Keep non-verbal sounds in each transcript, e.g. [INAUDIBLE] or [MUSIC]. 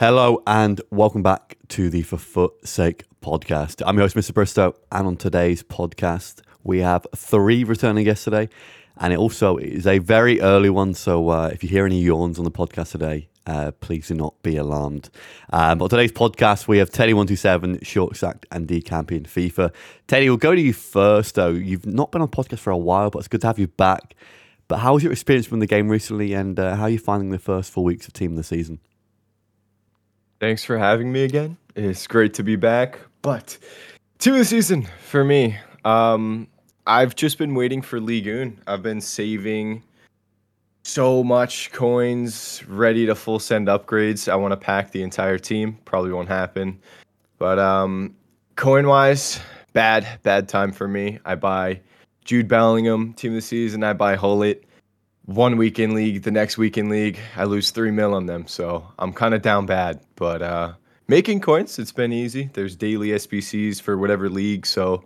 Hello and welcome back to the For Foot Sake podcast. I'm your host, Mr. Bristow, and on today's podcast, we have three returning guests today, and it also is a very early one. So uh, if you hear any yawns on the podcast today, uh, please do not be alarmed. Um, but today's podcast, we have Teddy127, Short Stacked, and D Campy FIFA. Teddy, we'll go to you first, though. You've not been on podcast for a while, but it's good to have you back. But how was your experience from the game recently, and uh, how are you finding the first four weeks of Team the Season? Thanks for having me again. It's great to be back. But Team of the Season for me, um, I've just been waiting for League One. I've been saving so much coins ready to full send upgrades. I want to pack the entire team. Probably won't happen. But um coin wise, bad, bad time for me. I buy Jude Bellingham, team of the season, I buy Hullet. One week in league, the next week in league, I lose three mil on them. So I'm kinda down bad. But uh making coins, it's been easy. There's daily SBCs for whatever league, so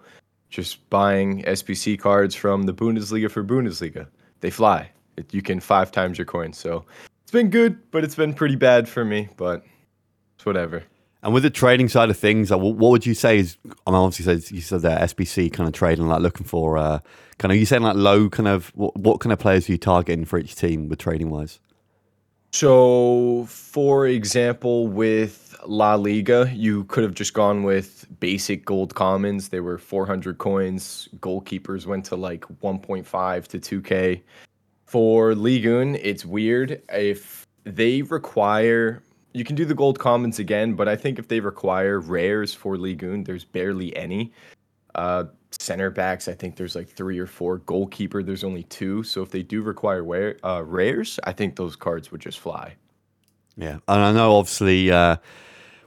just buying SBC cards from the Bundesliga for Bundesliga. They fly it, you can five times your coins. So it's been good, but it's been pretty bad for me. But it's whatever. And with the trading side of things, what would you say is? I mean, obviously, said you said that SBC kind of trading, like looking for uh, kind of. You saying like low kind of what, what kind of players are you targeting for each team with trading wise? So, for example, with La Liga, you could have just gone with basic gold commons. They were 400 coins. Goalkeepers went to like 1.5 to 2k. For One, it's weird if they require. You can do the gold commons again, but I think if they require rares for One, there's barely any. Uh, center backs, I think there's like three or four. Goalkeeper, there's only two. So if they do require uh, rares, I think those cards would just fly. Yeah, and I know obviously uh,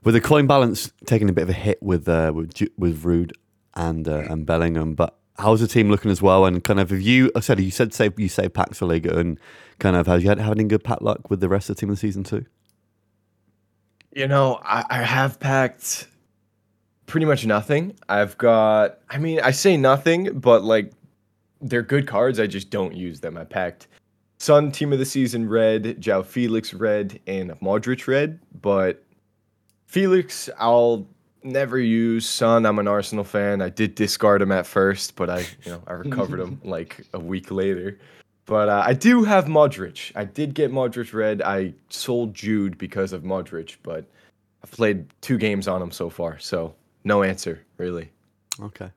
with the coin balance taking a bit of a hit with uh, with with Ruud and uh, and Bellingham, but how's the team looking as well? And kind of, have you, I said, you said say you say packs for Liga, and kind of, have you had having good pack luck with the rest of the team in the season too? You know, I, I have packed pretty much nothing. I've got, I mean, I say nothing, but like they're good cards. I just don't use them. I packed Son Team of the Season red, João Felix red, and Modric red. But Felix, I'll never use Son. I'm an Arsenal fan. I did discard him at first, but I, you know, I recovered him [LAUGHS] like a week later. But uh, I do have Modric. I did get Modric red. I sold Jude because of Modric, but I've played two games on him so far, so no answer really. Okay,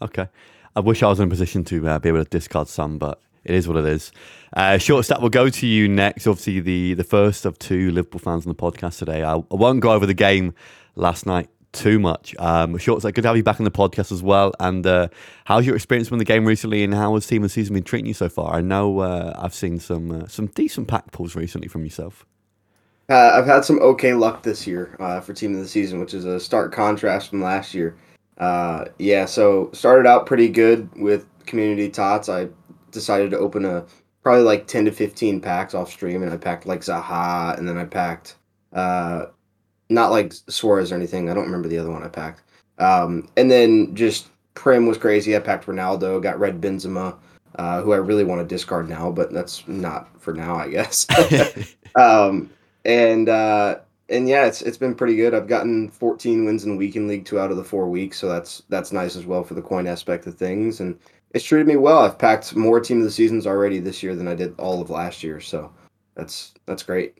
okay. I wish I was in a position to uh, be able to discard some, but it is what it is. Uh, short stat will go to you next. Obviously, the the first of two Liverpool fans on the podcast today. I, I won't go over the game last night too much. Um, Shorts, good to have you back on the podcast as well. And uh, how's your experience from the game recently, and how has Team of the Season been treating you so far? I know uh, I've seen some uh, some decent pack pulls recently from yourself. Uh, I've had some okay luck this year uh, for Team of the Season, which is a stark contrast from last year. Uh, yeah, so started out pretty good with community tots. I decided to open a probably like 10 to 15 packs off stream, and I packed like Zaha, and then I packed not like Suarez or anything. I don't remember the other one I packed. Um, and then just Prem was crazy. I packed Ronaldo, got Red Benzema, uh, who I really want to discard now, but that's not for now, I guess. [LAUGHS] um, and uh, and yeah, it's it's been pretty good. I've gotten 14 wins in week in league two out of the four weeks, so that's that's nice as well for the coin aspect of things. And it's treated me well. I've packed more team of the seasons already this year than I did all of last year, so that's that's great.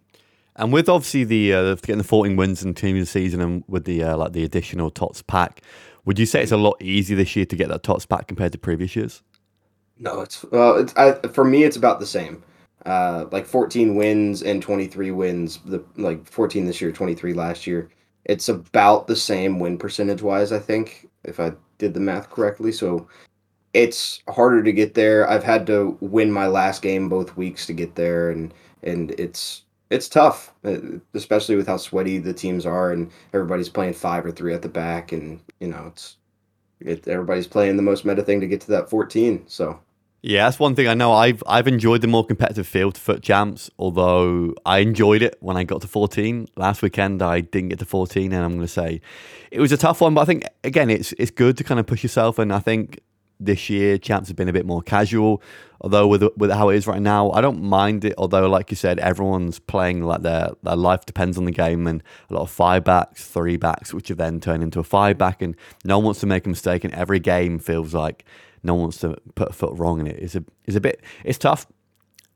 And with obviously the uh, getting the 14 wins in team of the season and with the uh, like the additional tots pack, would you say it's a lot easier this year to get that tots pack compared to previous years? No, it's well, it's I, for me it's about the same. Uh, like 14 wins and 23 wins. The like 14 this year, 23 last year. It's about the same win percentage wise, I think, if I did the math correctly. So it's harder to get there. I've had to win my last game both weeks to get there, and and it's it's tough, uh, especially with how sweaty the teams are, and everybody's playing five or three at the back, and you know it's it, everybody's playing the most meta thing to get to that 14. So yeah, that's one thing I know. I've I've enjoyed the more competitive field FUT Champs, although I enjoyed it when I got to 14 last weekend. I didn't get to 14, and I'm going to say it was a tough one. But I think again, it's it's good to kind of push yourself, and I think this year. Champs have been a bit more casual. Although with with how it is right now, I don't mind it. Although, like you said, everyone's playing like their their life depends on the game, and a lot of five backs, three backs, which have then turned into a five back, and no one wants to make a mistake. And every game feels like no one wants to put a foot wrong in it. It's a it's a bit it's tough.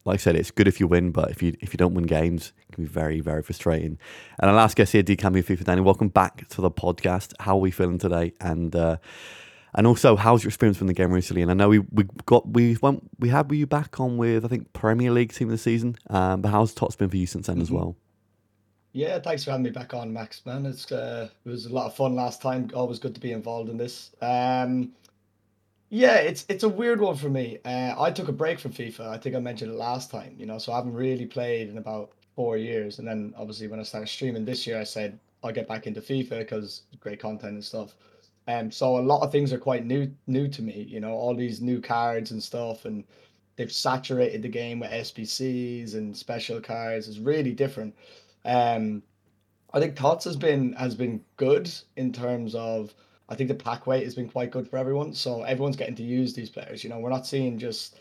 Like I said, it's good if you win, but if you if you don't win games, it can be very very frustrating. And our last guest here, D Camby FIFA Danny, welcome back to the podcast. How are we feeling today? And uh, and also, how's your experience from the game recently? And I know we, we got we went we had you back on with I think Premier League team of the season. Um, but how's Tots been for you since then mm-hmm. as well? Yeah, thanks for having me back on, Max. Man, it's uh, it was a lot of fun last time. Always good to be involved in this. Um, yeah, it's it's a weird one for me. Uh, I took a break from FIFA. I think I mentioned it last time. You know, so I haven't really played in about four years. And then obviously when I started streaming this year, I said I'll get back into FIFA because great content and stuff. And um, so a lot of things are quite new new to me, you know, all these new cards and stuff and they've saturated the game with SBCs and special cards. It's really different. Um I think Tots has been has been good in terms of I think the pack weight has been quite good for everyone. So everyone's getting to use these players. You know, we're not seeing just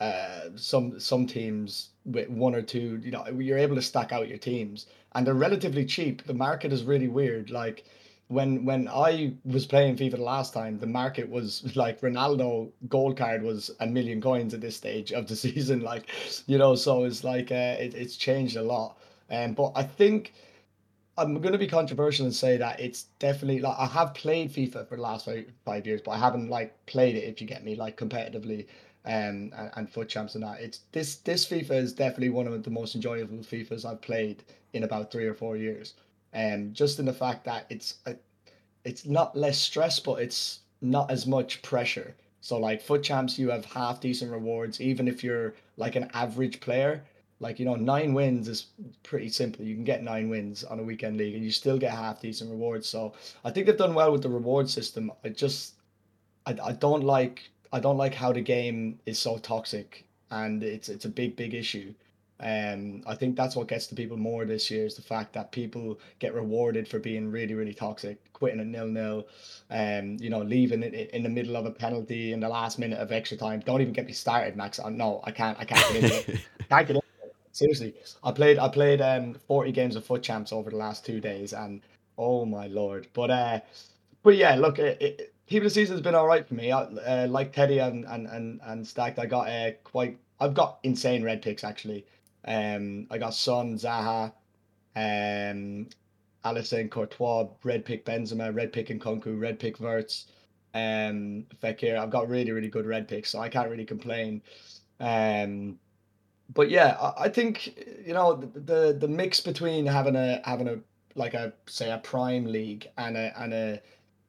uh, some some teams with one or two. You know, you're able to stack out your teams, and they're relatively cheap. The market is really weird. Like when when I was playing FIFA the last time, the market was [LAUGHS] like Ronaldo gold card was a million coins at this stage of the [LAUGHS] season. Like, you know, so it's like uh, it, it's changed a lot. Um, but I think I'm going to be controversial and say that it's definitely like I have played FIFA for the last five, five years, but I haven't like played it if you get me like competitively um and, and FUT champs and that. It's this this FIFA is definitely one of the most enjoyable FIFAs I've played in about three or four years um, just in the fact that it's a, it's not less stress, but it's not as much pressure. So like FUT champs, you have half decent rewards, even if you're like an average player. Like you know, nine wins is pretty simple. You can get nine wins on a weekend league, and you still get half decent rewards. So I think they've done well with the reward system. I just, I, I don't like I don't like how the game is so toxic, and it's it's a big big issue. Um, I think that's what gets to people more this year is the fact that people get rewarded for being really, really toxic, quitting at nil nil, um, you know, leaving it in the middle of a penalty in the last minute of extra time. Don't even get me started, Max. I, no, I can't. I can't get into it. [LAUGHS] can't get into it. Seriously, I played. I played um 40 games of FUT champs over the last two days, and oh my lord. But uh, but yeah, look, it, it, team of the season has been all right for me. I, uh, like Teddy and and and and Stacked, I got uh, quite. I've got insane red picks actually. Um, I got Son, Zaha, um, Alisson, Courtois, red pick Benzema, red pick Nkunku, red pick Wirtz, um, Fekir. I've got really, really good red picks, so I can't really complain. Um, but yeah, I, I think you know the, the the mix between having a having a like a say a prime league and a and a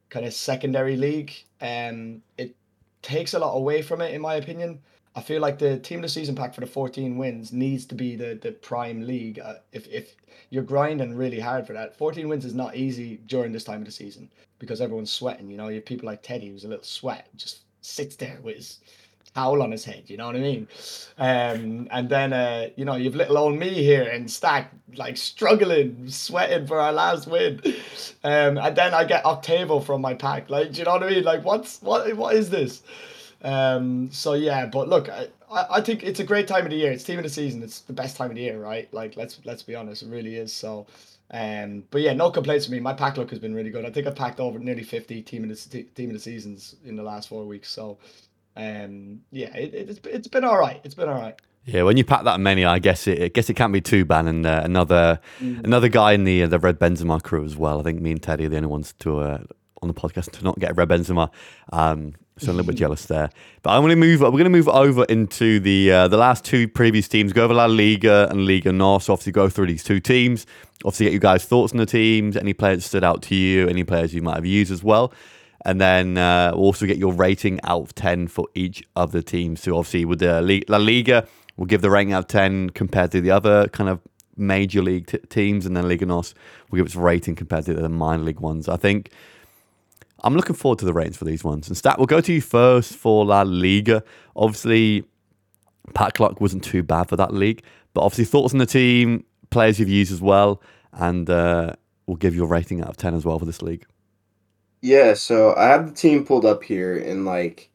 kind of secondary league, um, it takes a lot away from it in my opinion. I feel like the team of the season pack for the 14 wins needs to be the the prime league. Uh, if if you're grinding really hard for that, 14 wins is not easy during this time of the season because everyone's sweating. You know, you have people like Teddy who's a little sweat, just sits there with his towel on his head. You know what I mean? Um, and then uh, you know you've little old me here and Stack like struggling, sweating for our last win. Um, and then I get Otavio from my pack. Like, do you know what I mean? Like, what's what? What is this? Um, so yeah, but look, I, I think it's a great time of the year. It's team of the season. It's the best time of the year, right? Like let's let's be honest, it really is. So, um, but yeah, no complaints from me. My pack look has been really good. I think I've packed over nearly fifty team of the team of the seasons in the last four weeks. So, um, yeah, it, it, it's it's been all right. It's been all right. Yeah, when you pack that many, I guess it I guess it can't be too bad. And uh, another mm. another guy in the uh, the Red Benzema crew as well. I think me and Teddy are the only ones to uh, on the podcast to not get Red Benzema. Um, so a little bit jealous there. But I'm going to move. We're going to move over into the uh, the last two previous teams. Go over La Liga and Liga Nos. So obviously, go through these two teams. Obviously, get you guys' thoughts on the teams. Any players that stood out to you? Any players you might have used as well. And then uh, we'll also get your rating out of ten for each of the teams. So obviously, with the La Liga, we'll give the rating out of ten compared to the other kind of major league t- teams, and then Liga Nos, we'll give its rating compared to the minor league ones. I think I'm looking forward to the ratings for these ones. And Stack, we'll go to you first for La Liga. Obviously, pack luck wasn't too bad for that league, but obviously thoughts on the team, players you've used as well, and uh, we'll give you a rating out of ten as well for this league. Yeah, so I have the team pulled up here, and like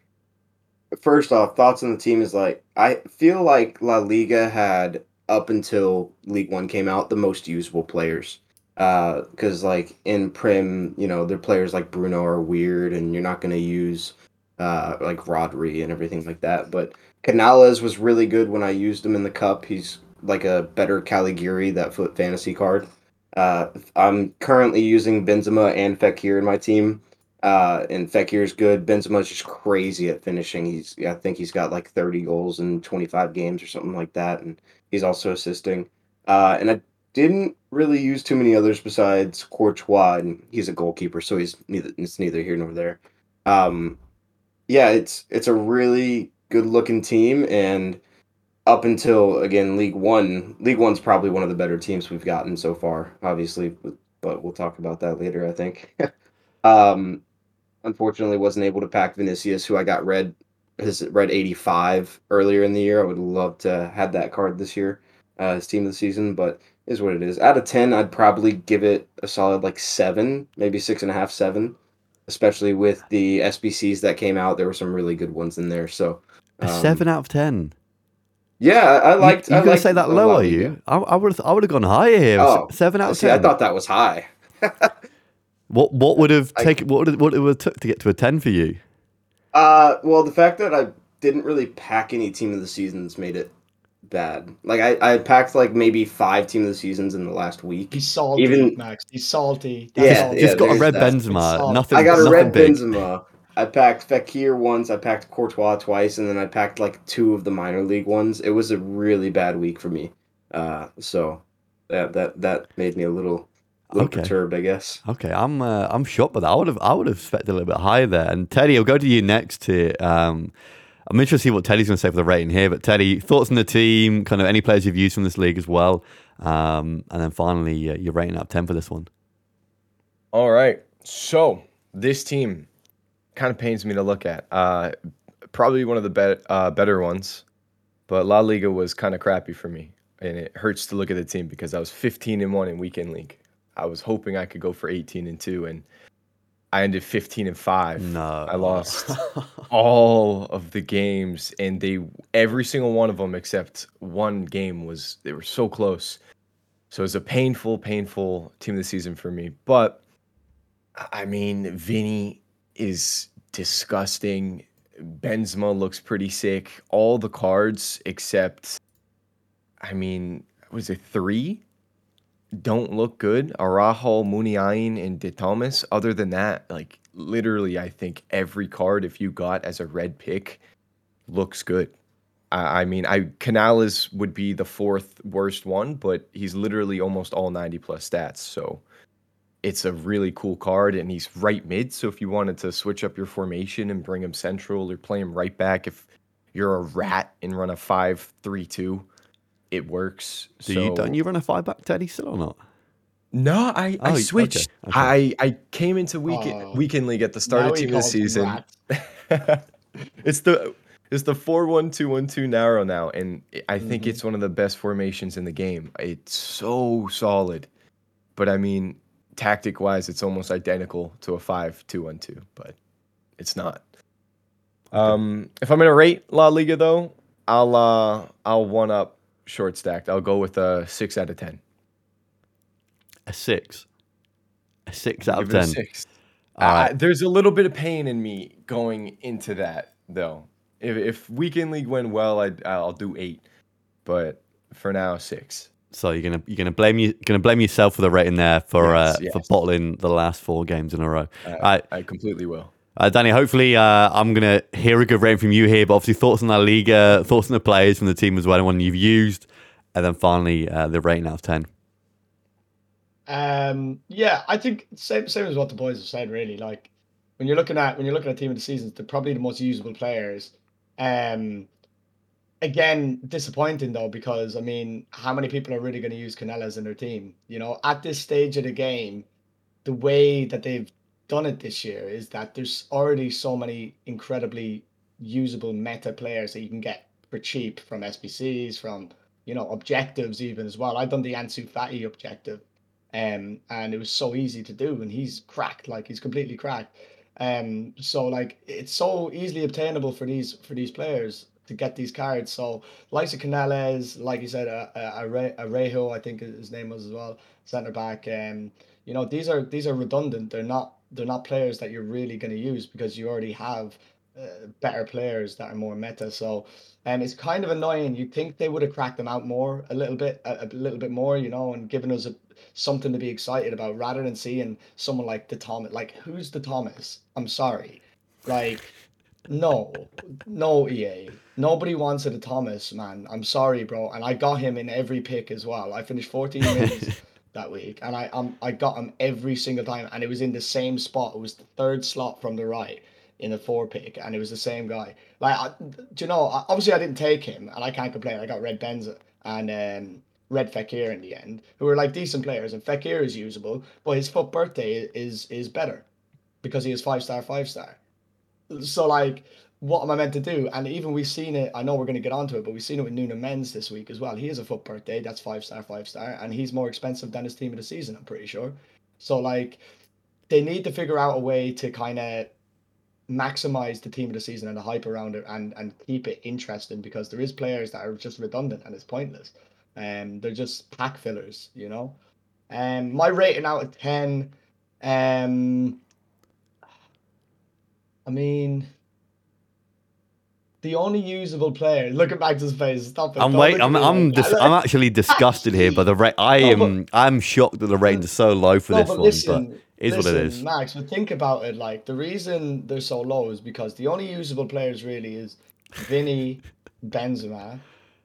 first off, thoughts on the team is like I feel like La Liga had up until League One came out the most usable players. Because like in Prem, you know, their players like Bruno are weird, and you're not going to use uh, like Rodri and everything like that. But Canales was really good when I used him in the cup. He's like a better Caligari, that FUT Fantasy card. Uh, I'm currently using Benzema and Fekir in my team. Uh, and Fekir's good. Benzema's just crazy at finishing. He's I think he's got like 30 goals in 25 games or something like that, and he's also assisting. Uh, and I didn't really use too many others besides Courtois, and he's a goalkeeper, so he's neither it's neither here nor there. Um, yeah, it's it's a really good looking team, and up until again League One, League One's probably one of the better teams we've gotten so far. Obviously, but we'll talk about that later. I think. [LAUGHS] um, unfortunately, wasn't able to pack Vinicius, who I got red his red 85 earlier in the year. I would love to have that card this year, uh, his team of the season, but is what it is. Out of 10, I'd probably give it a solid like seven, maybe six and a half, seven, especially with the SBCs that came out. There were some really good ones in there. So, A um, seven out of ten. Yeah, I, liked. You, you I gonna say that low? Are you? I, I would. I would have gone higher here. Oh, seven out of See, ten. I thought that was high. [LAUGHS] What What would have taken? What would it, what it would have took to get to a ten for you? Uh, well, the fact that I didn't really pack any team of the seasons made it bad. Like I, I packed like maybe five team of the seasons in the last week. He's salty, Even- Max. He's salty. Yeah, That's all. yeah, Just got a red that. Benzema. Nothing. I got a red big. Benzema. I packed Fekir once. I packed Courtois twice, and then I packed like two of the minor league ones. It was a really bad week for me. Uh, so that that that made me a little, little Okay. perturbed, I guess. Okay, I'm uh, I'm shocked by that. I would have I would have expected a little bit higher there. And Teddy, I'll go to you next here. Um, I'm interested to see what Teddy's going to say for the rating here. But Teddy, thoughts on the team? Kind of any players you've used from this league as well. Um, and then finally, uh, your rating of ten for this one. All right. So this team kind of pains me to look at. Uh, probably one of the bet uh, better ones, but La Liga was kind of crappy for me, and it hurts to look at the team because I was 15 and one in weekend league. I was hoping I could go for 18 and two, and I ended 15 and five. No, I lost all of the games, and they every single one of them except one game was they were so close. So it's a painful, painful team of the season for me. But I mean, Vinny is disgusting. Benzema looks pretty sick. All the cards except, I mean, was it three? Don't look good. Araujo, Muniain, and De Tomás. Other than that, like literally, I think every card, if you got as a red pick, looks good. I I mean, I Canales would be the fourth worst one, but he's literally almost all 90 plus stats. So it's a really cool card, and he's right mid. So if you wanted to switch up your formation and bring him central or play him right back, if you're a rat and run a five-three-two, it works. Do so you don't you run a five back Teddy still or not? no, I, Oh, I switched. okay. I I came into weekend Oh. weekend league at the start of team of the season. [LAUGHS] it's the it's the four one two one two narrow now, and I think Mhm. it's one of the best formations in the game. It's so solid, but I mean, tactic wise, it's almost identical to a five two one two, but it's not. Um, if I'm gonna rate La Liga though, I'll uh I'll one up short stacked. I'll go with a six out of ten. A six. A six out of ten. six. Right. there's a little bit of pain in me going into that though. If, if weekend league went well, I'd, I'll do eight, but for now six. So you're gonna you're gonna blame you gonna blame yourself for the rating there for Yes, uh, for bottling the last four games in a row. I. I completely will. Uh, Danny, hopefully uh, I'm going to hear a good rating from you here, but obviously thoughts on La Liga, thoughts on the players from the team as well, and one you've used, and then finally uh, the rating out of 10. Um, yeah, I think same same as what the boys have said. Really, like when you're looking at when you're looking at team of the seasons, they're probably the most usable players. Um, again, disappointing though because I mean, how many people are really going to use Canales in their team? You know, at this stage of the game, the way that they've done it this year is that there's already so many incredibly usable meta players that you can get for cheap from SBCs, from you know objectives even as well. I've done the Ansu Fati objective um, and it was so easy to do, and he's cracked, like he's completely cracked. Um, so like it's so easily obtainable for these for these players to get these cards. So of Canales, like you said, uh, uh, I think his name was as well, centre back. Um, you know these are these are redundant. They're not they're not players that you're really going to use because you already have uh, better players that are more meta. So um, it's kind of annoying. You'd think they would have cracked them out more, a little bit, a, a little bit more, you know, and given us a, something to be excited about rather than seeing someone like the Thomas. Like, who's the Thomas? I'm sorry. Like, no, no EA. Nobody wants a Thomas, man. I'm sorry, bro. And I got him in every pick as well. I finished 14 [LAUGHS] minutes that week, and I um I got him every single time, and it was in the same spot. It was the third slot from the right in the four pick, and it was the same guy. Like, I, do you know? Obviously, I didn't take him, and I can't complain. I got Red Benza and um, Red Fekir in the end, who were like decent players, and Fekir is usable, but his FUT birthday is is better because he is five star, five star. So like, what am I meant to do? And even we've seen it. I know we're going to get onto it, but we've seen it with Nuno Mendes this week as well. He has a FUT birthday. That's five star, five star, and he's more expensive than his team of the season. I'm pretty sure. So like, they need to figure out a way to kind of maximize the team of the season and the hype around it and and keep it interesting because there is players that are just redundant and it's pointless. Um, they're just pack fillers, you know. Um, my rating out of ten, um, I mean, the only usable player. Look at Max's face. Stop it. I'm Don't wait. I'm I'm dis- I'm actually disgusted here by the rate. I No, am I'm shocked that the ratings are so low for No, this but one. listen, but it is what it listen, is. Max, but think about it. Like the reason they're so low is because the only usable players really is Vinny, [LAUGHS] Benzema.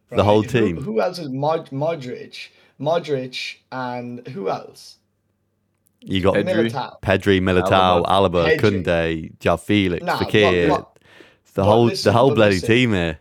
The whole team. Who, else is Mod- Modric? Modric and who else? You got Pedri. Militao. Pedri, Militao, Alaba, Pedri. Kunde, João Felix, Nah, Fekir. but- but- the but whole listen, the whole bloody listen. team here.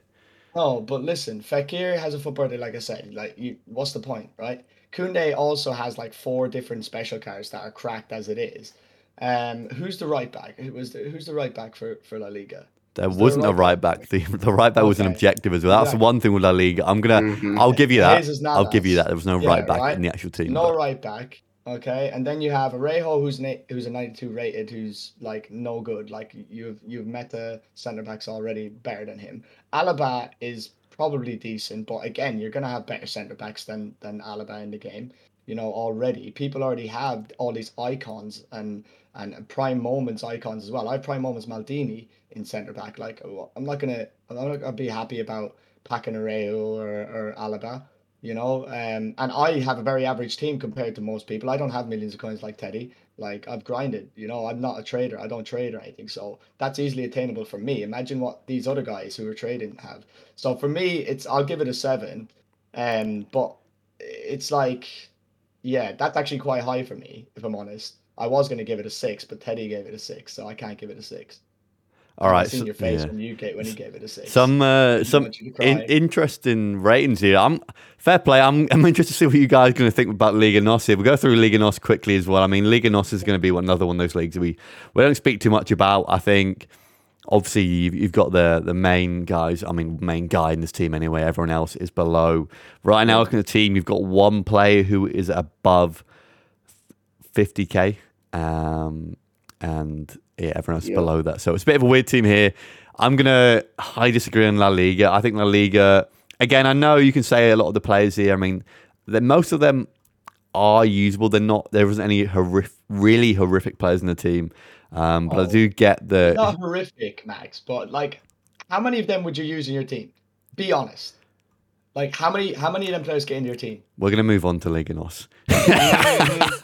No, but listen, Fekir has a FUT birthday, like I said. Like, you, what's the point, right? Kunde also has like four different special cards that are cracked as it is. Um, who's the right back? Who was the, who's the right back for, for La Liga? There a wasn't a right right back? back. The, [LAUGHS] the right back was an objective as well. That's Yeah. the one thing with La Liga. I'm gonna. Mhm. I'll give you that. I'll give you that. There was no Yeah, right back right? in the actual team. No but- right back. Okay, and then you have Araujo, who's who's a 92 rated, who's like no good. Like you've you've met the centre backs already better than him. Alaba is probably decent, but again, you're gonna have better centre backs than than Alaba in the game. You know already. People already have all these icons and and prime moments icons as well. I have prime moments Maldini in centre back. Like I'm not gonna I'm not gonna be happy about packing Araujo or or Alaba you know. Um, and I have a very average team compared to most people. I don't have millions of coins like Teddy. Like I've grinded, you know. I'm not a trader. I don't trade or anything, so that's easily attainable for me. Imagine what these other guys who are trading have. So for me, it's I'll give it a seven. Um, but it's like, yeah, that's actually quite high for me, if I'm honest. I was going to give it a six, but Teddy gave it a six, so I can't give it a six. All right. seen so- your face yeah. when you gave when he gave it a six. Some uh, some want you to in, interesting ratings here. I'm fair play. I'm I'm interested to see what you guys are going to think about Liga Nos here. We'll go through Liga Nos quickly as well. I mean, Liga Nos is going to be another one of those leagues we we don't speak too much about. I think obviously you've, you've got the the main guys. I mean, main guy in this team anyway. Everyone else is below. Right now, looking at the team, you've got one player who is above 50k, um, and yeah, everyone else Yeah. below that. So it's a bit of a weird team here. I'm gonna I disagree on La Liga. I think La Liga again. I know you can say a lot of the players here. I mean, that most of them are usable. They're not. There isn't any horrific, really horrific players in the team. Um, but I Oh. do get the. not horrific, Max, but like, how many of them would you use in your team? Be honest. Like, how many how many of them players get into your team? We're gonna move on to Liga Nos. [LAUGHS] [LAUGHS]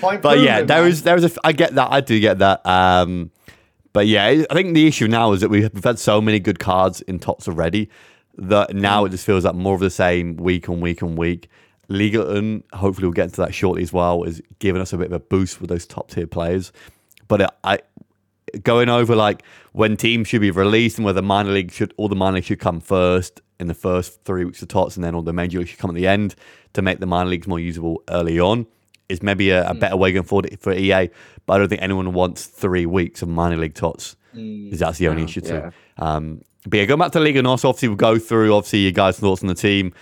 Point but yeah, there is there is a. I get that. I do get that. Um, but yeah, I think the issue now is that we've we've had so many good cards in tots already that now it just feels like more of the same week on week on week. Liga Un, hopefully we'll get into that shortly as well, is giving us a bit of a boost with those top tier players. But it, I going over like when teams should be released and whether minor league should all the minor leagues should come first in the first three weeks of tots and then all the major leagues should come at the end to make the minor leagues more usable early on is maybe a, a better way going forward for EA. But I don't think anyone wants three weeks of minor league tots. Mm. Is that's the only Yeah, issue yeah. too. Um, but yeah, going back to Liga Nos, obviously we'll go through obviously your guys' thoughts on the team.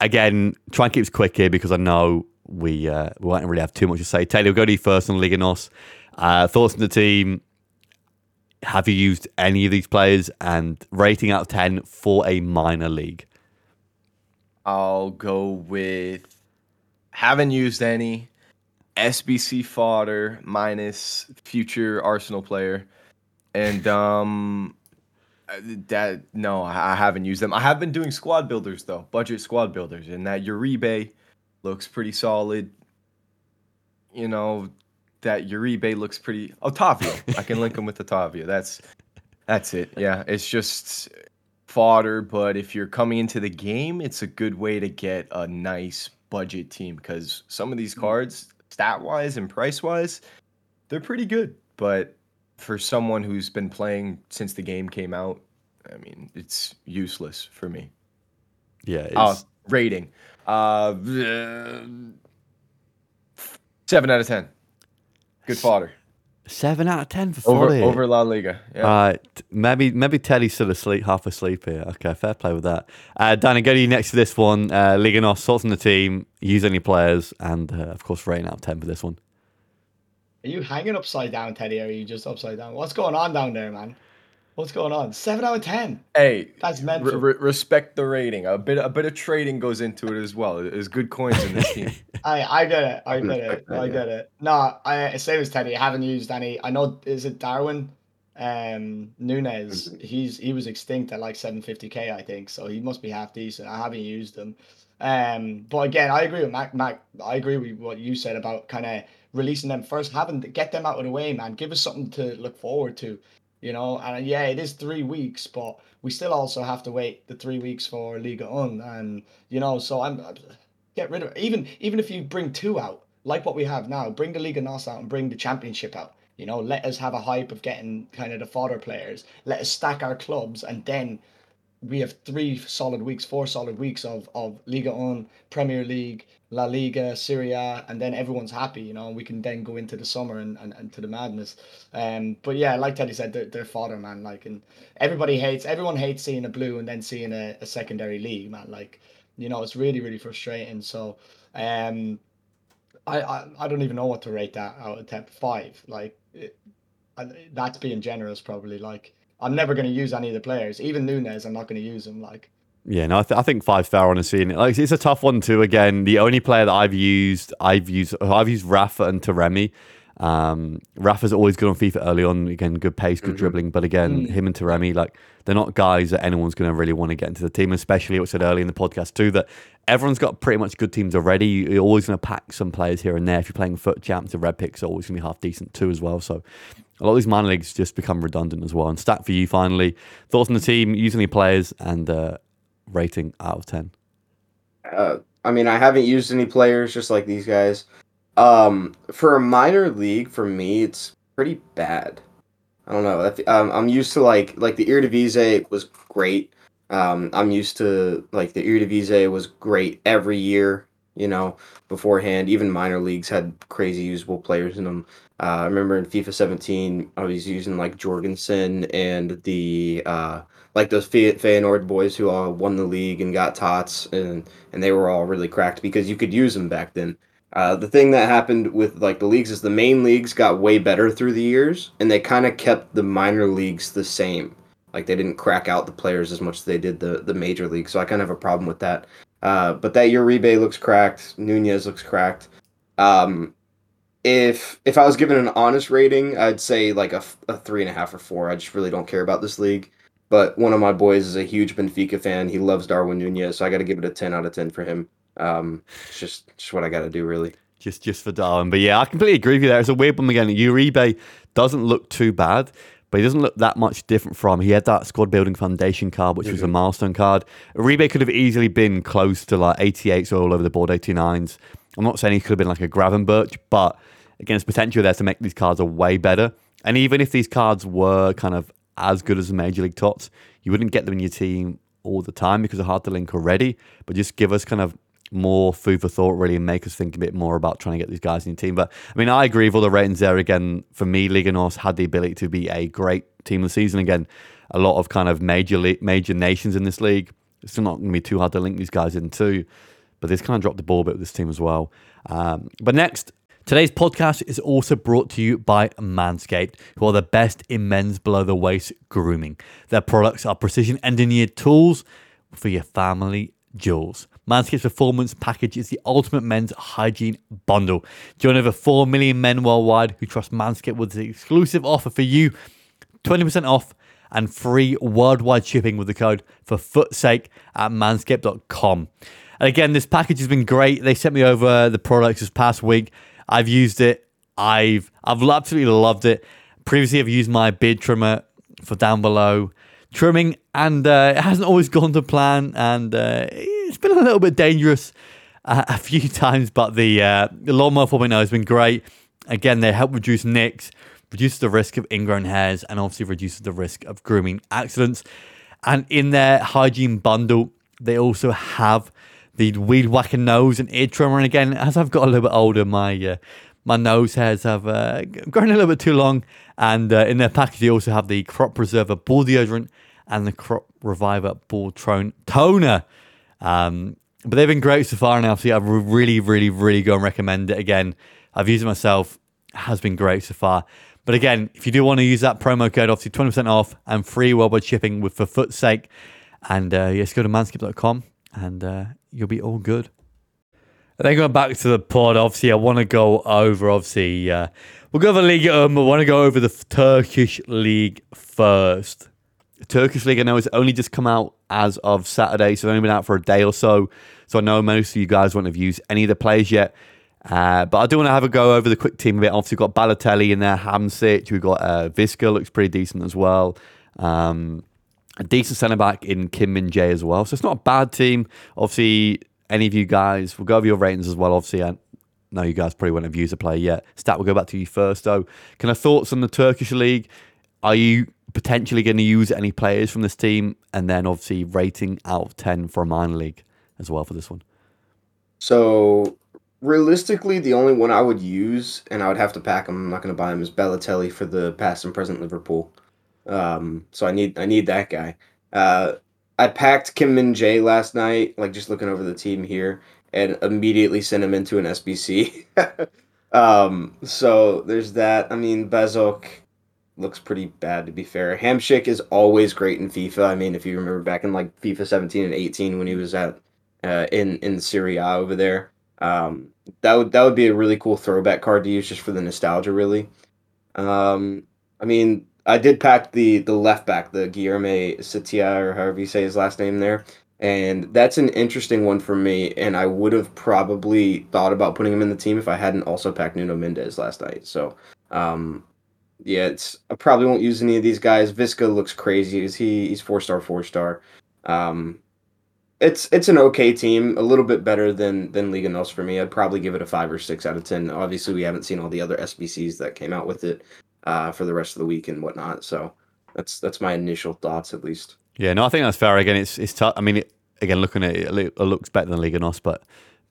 Again, try and keep this quick here because I know we uh, we won't really have too much to say. Taylor, we'll go to you first on Liga Nos. Uh, thoughts on the team. have you used any of these players? And rating out of 10 for a minor league. I'll go with haven't used any SBC fodder minus future Arsenal player, and um, that no, I I haven't used them. I have been doing squad builders though, budget squad builders, and that Uribe looks pretty solid. You know, that Uribe looks pretty. Otavio, I can link him with Otavio. That's that's it. Yeah, it's just fodder, but if you're coming into the game, it's a good way to get a nice budget team because some of these cards, stat wise and price wise, they're pretty good. But for someone who's been playing since the game came out, I mean, it's useless for me. Yeah. It's, Uh, rating. Uh, seven out of ten. Good fodder. Seven out of ten for Over Foddy. over La Liga. Yeah. Right, maybe maybe Teddy's still asleep, half asleep here. Okay, fair play with that. Uh, Danny, go to you next to this one. Uh, Liga Nos, thoughts on the team, use any players, and uh, of course, rating out of ten for this one. Are you hanging upside down, Teddy, or are you just upside down? What's going on down there, man? What's going on? Seven out of ten. hey, That's meant re- respect the rating. A bit a bit of trading goes into it as well. There's good coins in this team. [LAUGHS] I I get it. I get it. I get it. No, I same as Teddy. I haven't used any. I know is it Darwin, um, Nunez. He's he was extinct at like 750k, I think. So he must be half decent. I haven't used him. Um, but again, I agree with Mac. Mac, I agree with what you said about kind of releasing them first, having to get them out of the way, man. Give us something to look forward to, you know. And uh, yeah, it is three weeks, but we still also have to wait the three weeks for Liga Un, and you know, so I'm uh, get rid of even even if you bring two out, like what we have now, bring the Liga Nos out and bring the Championship out. You know, let us have a hype of getting kind of the fodder players. Let us stack our clubs, and then we have three solid weeks, four solid weeks of of Liga On, Premier League, La Liga, Serie A, and then everyone's happy, you know, and we can then go into the summer and, and, and to the madness. Um, but yeah, like Teddy said, they're, they're fodder, man. Like, and everybody hates, everyone hates seeing a blue and then seeing a, a secondary league, man. Like, you know, it's really, really frustrating. So, um, I, I, I don't even know what to rate that out of 10. Five. Like, it, I- that's being generous, probably. Like, I'm never going to use any of the players. Even Nunez, I'm not going to use him. Like, Yeah, no, I, th- I think five star honestly. And like it's a tough one too. Again, the only player that I've used, I've used, I've used Rafa and Taremi. Um, Rafa's always good on FIFA early on. Again, good pace, good Mhm. dribbling. But again, Mm. him and Taremi, like they're not guys that anyone's going to really want to get into the team. Especially what I said early in the podcast too that everyone's got pretty much good teams already. You're always going to pack some players here and there. If you're playing FUT champs, the red picks are always going to be half decent too as well. So a lot of these minor leagues just become redundant as well. And Stack for you finally, thoughts on the team, using any players, and uh, rating out of ten. Uh, I mean, I haven't used any players just like these guys. Um, for a minor league, for me, it's pretty bad. I don't know. Um, I'm used to like like the Eredivisie was great. Um, I'm used to like the Eredivisie was great every year. You know, beforehand, even minor leagues had crazy usable players in them. Uh, I remember in FIFA 17, I was using like Jorgensen and the uh, like those Fey- Feyenoord boys who all won the league and got tots and and they were all really cracked because you could use them back then. Uh, the thing that happened with like the leagues is the main leagues got way better through the years, and they kind of kept the minor leagues the same. Like they didn't crack out the players as much as they did the the major league. So I kind of have a problem with that. Uh, but that Uribe looks cracked. Nunez looks cracked. Um, if if I was given an honest rating, I'd say like a three and a half or four. I just really don't care about this league. But one of my boys is a huge Benfica fan. He loves Darwin Nunez, so I got to give it a ten out of ten for him. Um, it's just just what I got to do, really. just just for Darwin. But yeah, I completely agree with you there. It's a weird one again. Uribe doesn't look too bad, but he doesn't look that much different from. He had that squad building foundation card, which was a Mhm. milestone card. Uribe could have easily been close to like 88s all over the board, 89s. I'm not saying he could have been like a Gravenberch, but again, there's potential there to make these cards a way better. And even if these cards were kind of as good as the Major League Tots, you wouldn't get them in your team all the time because they're hard to link already. But just give us kind of more food for thought, really, and make us think a bit more about trying to get these guys in your team. But I mean, I agree with all the ratings there. Again, for me, Liga had the ability to be a great team of the season. Again, a lot of kind of major major nations in this league. It's still not going to be too hard to link these guys into, but they've kind of dropped the ball a bit with this team as well. Um, but next, Today's podcast is also brought to you by Manscaped, who are the best in men's below the waist grooming. Their products are precision engineered tools for your family jewels. Manscaped's performance package is the ultimate men's hygiene bundle. Join over 4 million men worldwide who trust Manscaped with the exclusive offer for you 20% off and free worldwide shipping with the code for footsake at manscaped.com. Again, this package has been great. They sent me over the products this past week. I've used it. I've I've absolutely loved it. Previously, I've used my beard trimmer for down below trimming, and uh, it hasn't always [LAUGHS] gone to plan, and uh, it's been a little bit dangerous uh, [LAUGHS] a few times. But the uh, the lawnmower 4.0 has been great. Again, they help reduce nicks, reduce the risk of ingrown hairs, and obviously reduces the risk of grooming accidents. And in their hygiene bundle, they also have the weed whacking nose and ear. And again, as I've got a little bit older, my uh, my nose hairs have uh, grown a little bit too long. And uh, in their package, they also have the Crop Preserver Ball Deodorant and the Crop Reviver Ball Tone Toner. Um, but they've been great so far, and obviously, I really, really, really go and recommend it. Again, I've used it myself; it has been great so far. But again, if you do want to use that promo code, obviously twenty percent off and free worldwide shipping with for foot's sake. And uh, yes, go to manscaped.com and uh, you'll be all good. And then going back to the pod, obviously, I want to go over, obviously, uh, we'll go over Liga Um, I want to go over the Turkish League first. The Turkish League, I know, has only just come out as of Saturday, so it's only been out for a day or so. So I know most of you guys won't have used any of the players yet. Uh, but I do want to have a go over the quick team a bit. Obviously, we've got Balotelli in there, Hamsik. We've got uh, Visca, looks pretty decent as well. Um, a decent centre back in Kim Min Jae as well. So it's not a bad team. Obviously, any of you guys, we'll go over your ratings as well. Obviously, I know you guys probably won't have used a player yet. Stack, we'll go back to you first, though. Kind of thoughts on the Turkish league? Are you potentially going to use any players from this team? And then obviously, rating out of 10 for a minor league as well for this one. So realistically, the only one I would use, and I would have to pack him. I'm not going to buy him. Is Balotelli for the past and present Liverpool. Um, so I need I need that guy. Uh, I packed Kim Min Jae last night, like just looking over the team here, and immediately sent him into an SBC. [LAUGHS] um, so there's that. I mean, Bezok looks pretty bad to be fair. Hamsik is always great in FIFA. I mean, if you remember back in like FIFA 17 and 18 when he was at uh, in in Serie A over there, um, that would that would be a really cool throwback card to use just for the nostalgia, really. Um, I mean, I did pack the the left back, the Guilherme Setia, or however you say his last name there. And that's an interesting one for me. And I would have probably thought about putting him in the team if I hadn't also packed Nuno Mendes last night. So, um, yeah, it's I probably won't use any of these guys. Visca looks crazy. Is he? He's four star, four star. Um, it's it's an okay team, a little bit better than than Liga Nos for me. I'd probably give it a five or six out of ten. Obviously, we haven't seen all the other SBCs that came out with it uh, for the rest of the week and whatnot. So that's that's my initial thoughts, at least. Yeah, no, I think that's fair. Again, it's it's tough. I mean, it, again, looking at it, it looks better than Liga Nos, but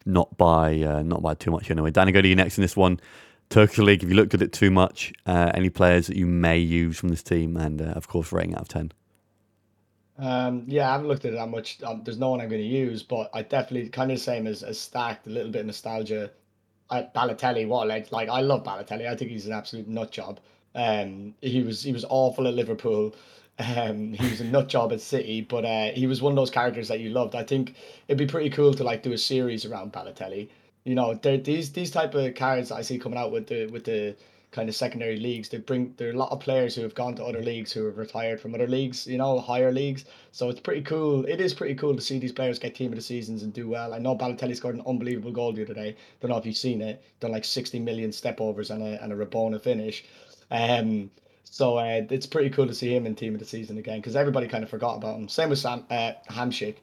not by uh, not by too much anyway. Danny, go to you next in this one. Turkish League. If you looked at it too much, uh, any players that you may use from this team, and uh, of course, rating out of ten. Um, yeah, I haven't looked at it that much. Um, there's no one I'm going to use, but I definitely kind of the same as, as stacked, a little bit of nostalgia. I, Balotelli, what like like I love Balotelli. I think he's an absolute nut job. Um, he was he was awful at Liverpool. Um, he was a nut job at City, but uh, he was one of those characters that you loved. I think it'd be pretty cool to like do a series around Balotelli. You know, these these type of cards I see coming out with the with the kind of secondary leagues. They bring there are a lot of players who have gone to other leagues who have retired from other leagues, you know, higher leagues. So it's pretty cool. It is pretty cool to see these players get team of the seasons and do well. I know Balotelli scored an unbelievable goal the other day. Don't know if you've seen it. Done like sixty million step overs and a and a Rabona finish. Um, so uh, it's pretty cool to see him in team of the season again because everybody kind of forgot about him. Same with Sam uh, Hamsik.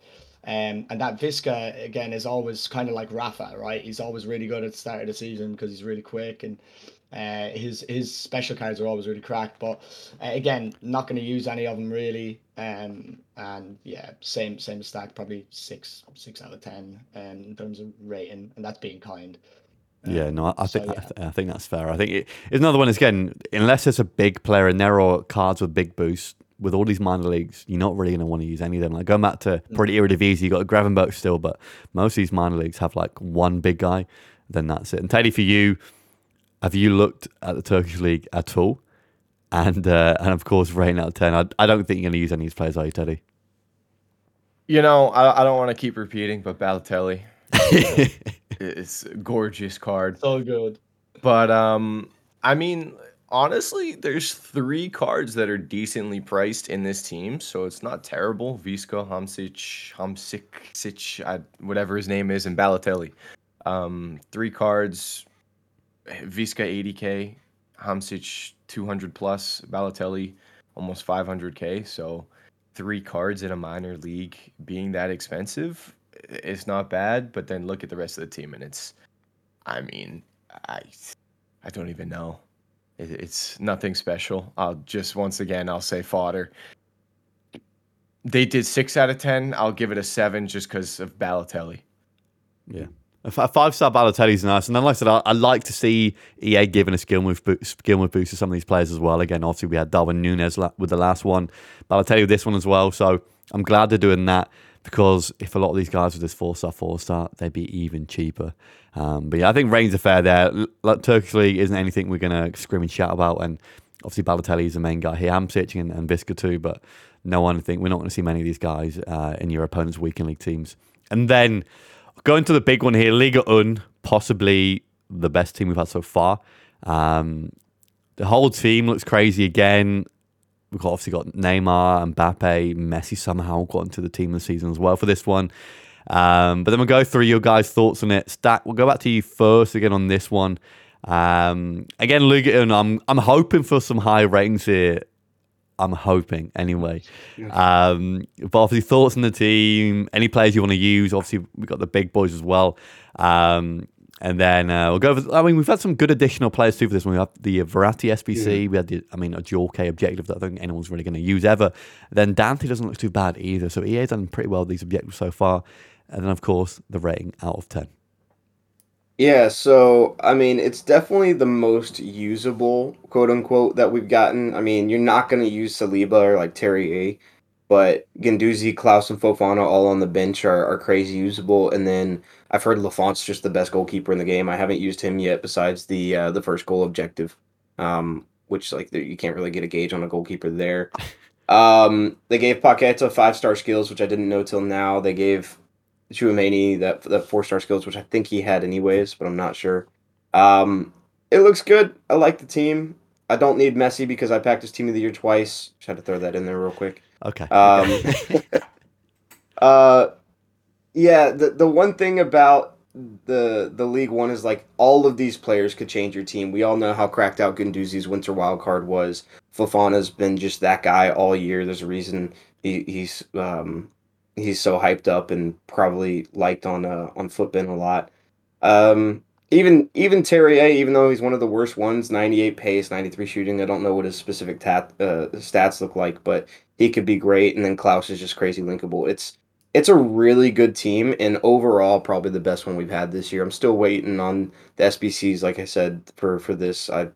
Um, and that Visca again is always kind of like Rafa, right? He's always really good at the start of the season because he's really quick and uh, his his special cards are always really cracked. But uh, again, not going to use any of them really. Um, and yeah, same same stack, probably six six out of ten um, in terms of rating, and that's being kind. Yeah, no, I, think so, yeah. I, th- I, think that's fair. I think it, it's another one. Is again, unless there's a big player and there are cards with big boosts with all these minor leagues, you're not really going to want to use any of them. Like going back to mm. pretty Eredivisie, you got a Gravenberch still, but most of these minor leagues have like one big guy. Then that's it. And Teddy, for you, have you looked at the Turkish league at all? And uh, and of course, rating out of ten. I, I don't think you're going to use any of these players, are you, Teddy? You know, I, I don't want to keep repeating, but Balotelli, [LAUGHS] it's a gorgeous card. So good. But um, I mean, honestly, there's three cards that are decently priced in this team, so it's not terrible. Visca, Hamsik, Hamsik, I, whatever his name is, and Balotelli. Um, three cards. Visca 80k, Hamsik 200 plus, Balotelli almost 500k. So three cards in a minor league being that expensive, it's not bad. But then look at the rest of the team, and it's, I mean, I, I don't even know. It, it's nothing special. I'll just once again I'll say fodder. They did six out of ten. I'll give it a seven just because of Balotelli. Yeah. A five star Balotelli is nice, and then like I said, I, I, like to see EA giving a skill move bo- skill move boost to some of these players as well. Again, obviously we had Darwin Nunez la- with the last one, Balotelli with this one as well. So I'm glad they're doing that because if a lot of these guys with this four star four star, they'd be even cheaper. Um, but yeah, I think reigns are fair there. Like Turkish league isn't anything we're gonna scream and shout about, and obviously Balotelli is the main guy here. I'm and, and Visca too, but no one think we're not going to see many of these guys uh, in your opponent's weekend league teams. And then Going to the big one here, Liga Un, possibly the best team we've had so far. Um, the whole team looks crazy again. We've obviously got Neymar, and Mbappe, Messi somehow got into the team of the season as well for this one. Um, but then we'll go through your guys' thoughts on it. Stack, we'll go back to you first again on this one. Um, again, Un, I'm I'm hoping for some high ratings here I'm hoping anyway. Um, but obviously, thoughts on the team, any players you want to use. Obviously, we've got the big boys as well. Um, and then uh, we'll go over. I mean, we've had some good additional players too for this one. We have the Verratti SBC. Yeah. We had the, I mean, a dual K objective that I don't think anyone's really going to use ever. Then Dante doesn't look too bad either. So EA's done pretty well with these objectives so far. And then, of course, the rating out of 10. Yeah, so I mean, it's definitely the most usable, quote unquote, that we've gotten. I mean, you're not going to use Saliba or like Terrier, but Guendouzi, Clauss, and Fofana all on the bench are, are crazy usable. And then I've heard Lafont's just the best goalkeeper in the game. I haven't used him yet, besides the uh, the first goal objective, um, which like you can't really get a gauge on a goalkeeper there. [LAUGHS] Um, they gave Paqueta five star skills, which I didn't know till now. They gave Tchouameni that that four star skills, which I think he had anyways, but I'm not sure. Um, it looks good. I like the team. I don't need Messi because I packed his team of the year twice. Just had to throw that in there real quick. Okay. Um, [LAUGHS] uh, yeah. The the one thing about the the League One is like all of these players could change your team. We all know how cracked out Guendouzi's winter wild card was. Fofana's been just that guy all year. There's a reason he, he's um, he's so hyped up and probably liked on uh, on Futbin a lot. Um, even even Terrier, even though he's one of the worst ones, 98 pace, 93 shooting. I don't know what his specific tat, uh, stats look like, but he could be great. And then Clauss is just crazy linkable. It's it's a really good team, and overall, probably the best one we've had this year. I'm still waiting on the SBCs. Like I said, for for this, I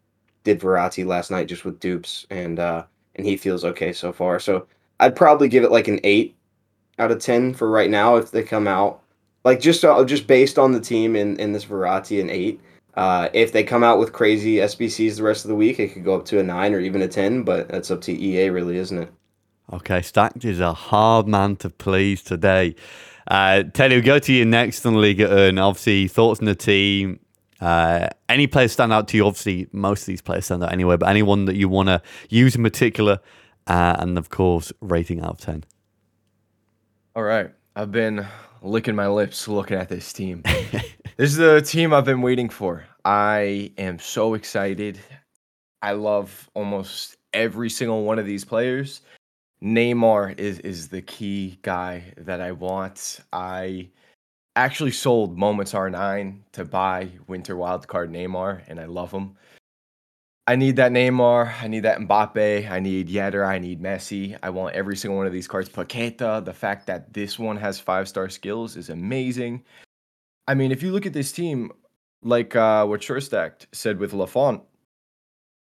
did Verratti last night just with dupes, and uh, and he feels okay so far. So I'd probably give it like an eight out of 10 for right now if they come out like just uh, just based on the team in in this Verratti and 8 uh, if they come out with crazy SBCs the rest of the week, it could go up to a nine or even a ten. But that's up to EA, really, isn't it? Okay, Stacked is a hard man to please today. Uh, Teddy, we'll go to you next on the Liga and obviously thoughts on the team. Uh, any players stand out to you? Obviously, most of these players stand out anyway, but anyone that you want to use in particular, uh, and of course, rating out of ten. All right. I've been licking my lips looking at this team. [LAUGHS] this is the team I've been waiting for. I am so excited. I love almost every single one of these players. Neymar is is the key guy that I want. I actually sold Moments R9 to buy Winter Wildcard Neymar, and I love him. I need that Neymar. I need that Mbappe. I need Yedder. I need Messi. I want every single one of these cards. Paqueta, the fact that this one has five star skills is amazing. I mean, if you look at this team, like uh, what Shurestacked said with Lafont,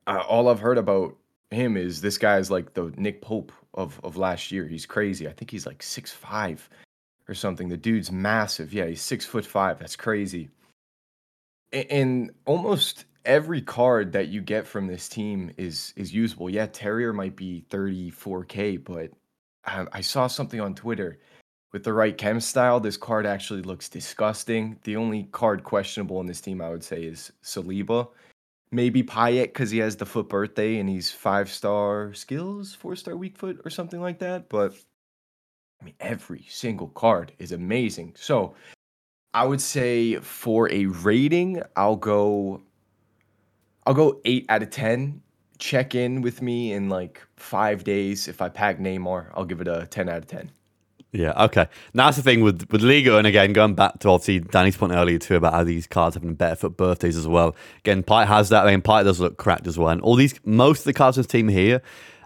uh, all I've heard about him is this guy is like the Nick Pope of, of last year. He's crazy. I think he's like six five or something. The dude's massive. Yeah, he's six foot five. That's crazy. And almost every card that you get from this team is is usable. Yeah, Terrier might be 34k, but I, I saw something on Twitter with the right chem style. This card actually looks disgusting. The only card questionable in this team, I would say, is Saliba. Maybe Payet because he has the foot birthday and he's five star skills, four star weak foot, or something like that. But I mean, every single card is amazing. So I would say for a rating, I'll go I'll go 8 out of 10. Check in with me in like 5 days if I pack Neymar, I'll give it a 10 out of 10. Yeah, okay. Now that's the thing with with Liga, and again going back to obviously Danny's point earlier too about how these cards having better foot birthdays as well. Again, Payet has that. I mean, Payet does look cracked as well. And all these, most of the cards in this team here.